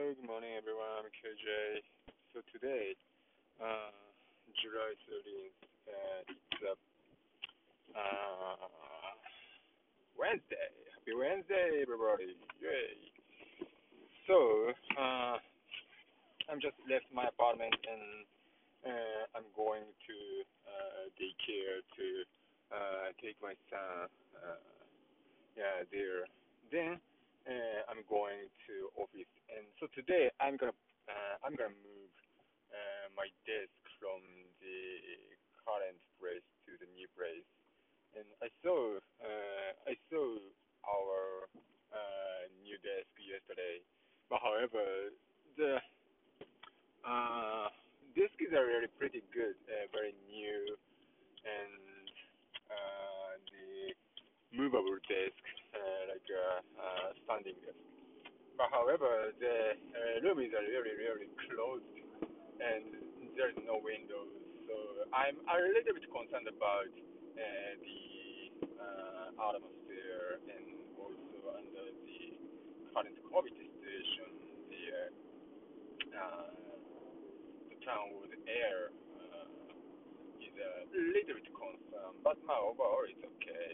Hello, good morning everyone. I'm KJ. So today, uh, July 13th, uh, it's uh, uh, Wednesday. Happy Wednesday, everybody! Yay! So, uh, I'm just left my apartment and uh, I'm going to uh, daycare to uh, take my son. Uh, yeah, there. Then uh, I'm going to office, and so today I'm gonna uh, I'm gonna move uh, my desk from the current place to the new place. And I saw uh, I saw our uh, new desk yesterday, but however the uh, desks are really pretty good, uh, very new, and uh, the movable desk, uh, like a uh, uh, standing desk. But however, the uh, room is really, really closed, and there's no windows. So I'm a little bit concerned about uh, the uh, atmosphere and also under the current COVID situation, the uh, the town with air uh, is a little bit concerned. But now overall it's okay.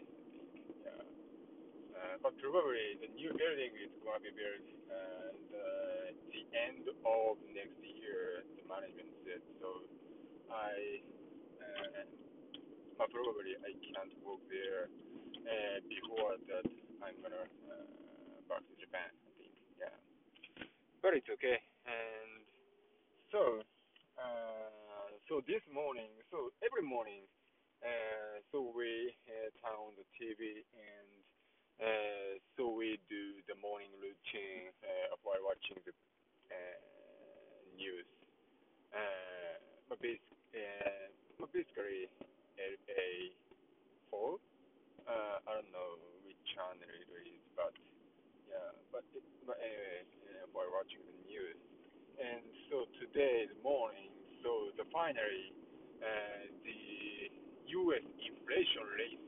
But probably the new building is to be built uh, the, end of next year, the management said. So I, uh, but probably I can't work there uh, before that. I'm gonna uh, back to Japan. I think, yeah. But it's okay. And so, uh, so this morning, so every morning, uh, so we uh, turn on the TV and so we do the morning routine uh, while watching the uh, news. Uh, but, basic, uh, but basically, a, a four. Uh, I don't know which channel it is, but yeah. But it, but anyway, uh, while watching the news, and so today morning, so the finally uh, the U.S. inflation uh, hit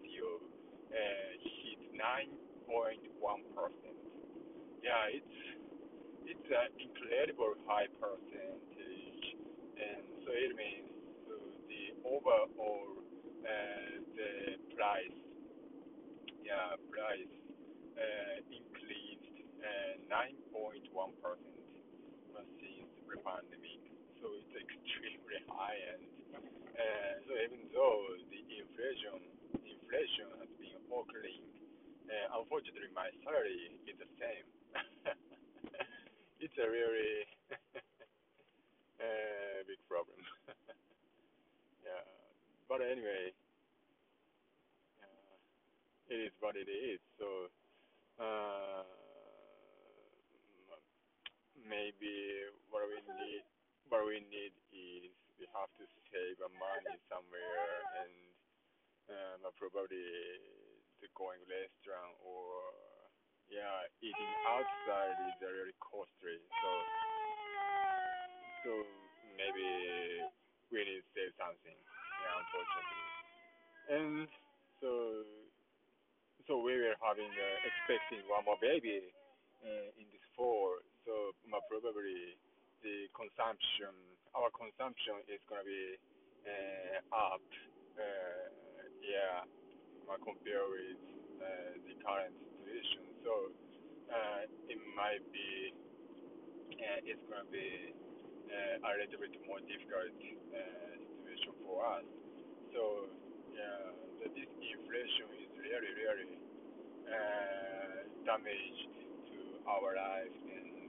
9.1 percent. Yeah, it's it's an incredible high percentage, and so it means the overall uh, the price, yeah, price uh, increased uh, 9.1 percent since the pandemic. So it's extremely high, and uh, so even though the inflation inflation has been occurring, uh, unfortunately my salary is the same. it's a really uh, big problem. yeah, but anyway, uh, it is what it is. So. Uh, maybe what we need what we need is we have to save money somewhere and um, probably going restaurant or yeah eating outside is really costly. So so maybe we need to save something. Yeah unfortunately. And so so we were having uh, expecting one more baby uh, in this fall. So probably the consumption, our consumption is gonna be uh, up. Uh, yeah, compared with uh, the current situation. So uh, it might be, uh, it's gonna be uh, a little bit more difficult uh, situation for us. So yeah, the, this inflation is really, really uh, damaged to our lives and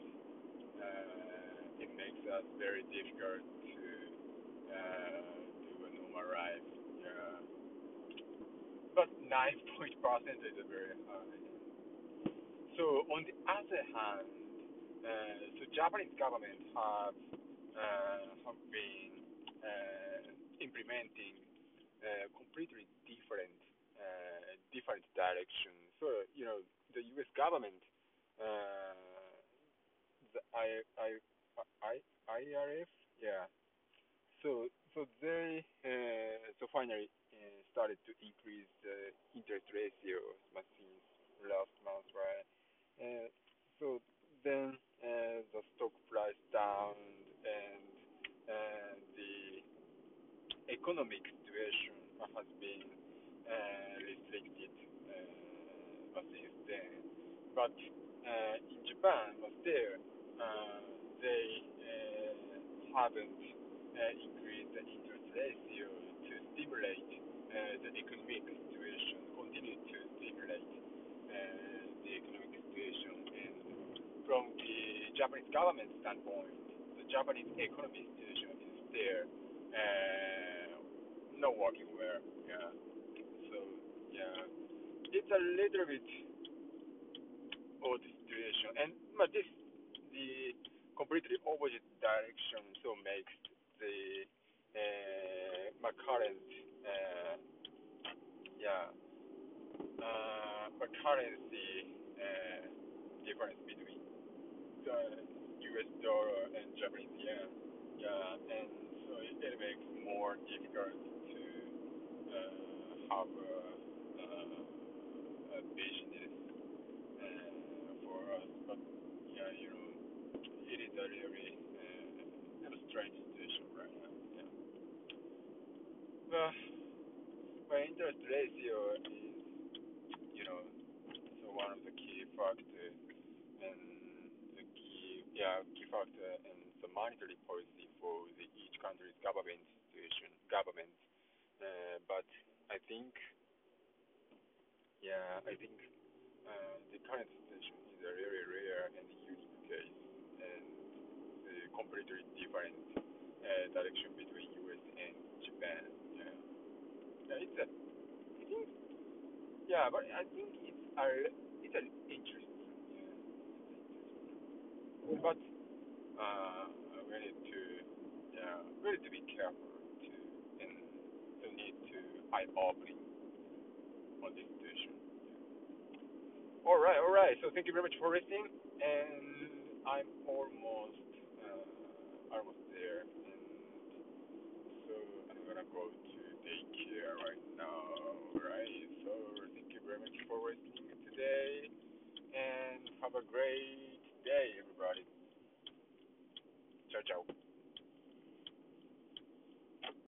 uh, it makes us very difficult to uh, do a normal life. Point percent is very high. So on the other hand, uh, so Japanese government have uh, have been uh, implementing uh, completely different uh, different directions. So you know the U.S. government. Uh, the I I I IRF, yeah. So so they uh, so finally uh, started to increase the interest ratios since last month, right? Uh, so then uh, the stock price down and uh, the economic situation has been restricted since then. But in Japan, still, they haven't increased the interest ratio to stimulate the economic situation, continue to stimulate uh, the economic situation. And from the Japanese government standpoint, the Japanese economic situation is still uh, not working well. Yeah. So yeah, it's a little bit odd situation, and but this the completely opposite direction so makes the uh, my current uh, yeah uh, my currency uh, difference between the U.S. dollar and Japanese yen. Yeah, and so it, it makes more difficult to uh, have uh, a business uh, for us. But yeah, you know, it is a really uh, a strange situation right now. Yeah. Well, my interest ratio is, you know, so one of the key factors and the key, yeah, key factor in the monetary policy for the each country's government situation, government. Uh, but I think, yeah, I think uh, the current situation is a really rare and unique case, and the completely different uh, direction between U.S. and Japan. Yeah, yeah, it's a, think, yeah, but I think it's a, it's an interesting, yeah, but uh, we need to, yeah, we need to be careful to, and to need to eye opening on this situation. All right, all right. So thank you very much for listening, and I'm almost uh, almost there, and so I'm gonna go to daycare right now. Have a great day, everybody. Ciao, ciao.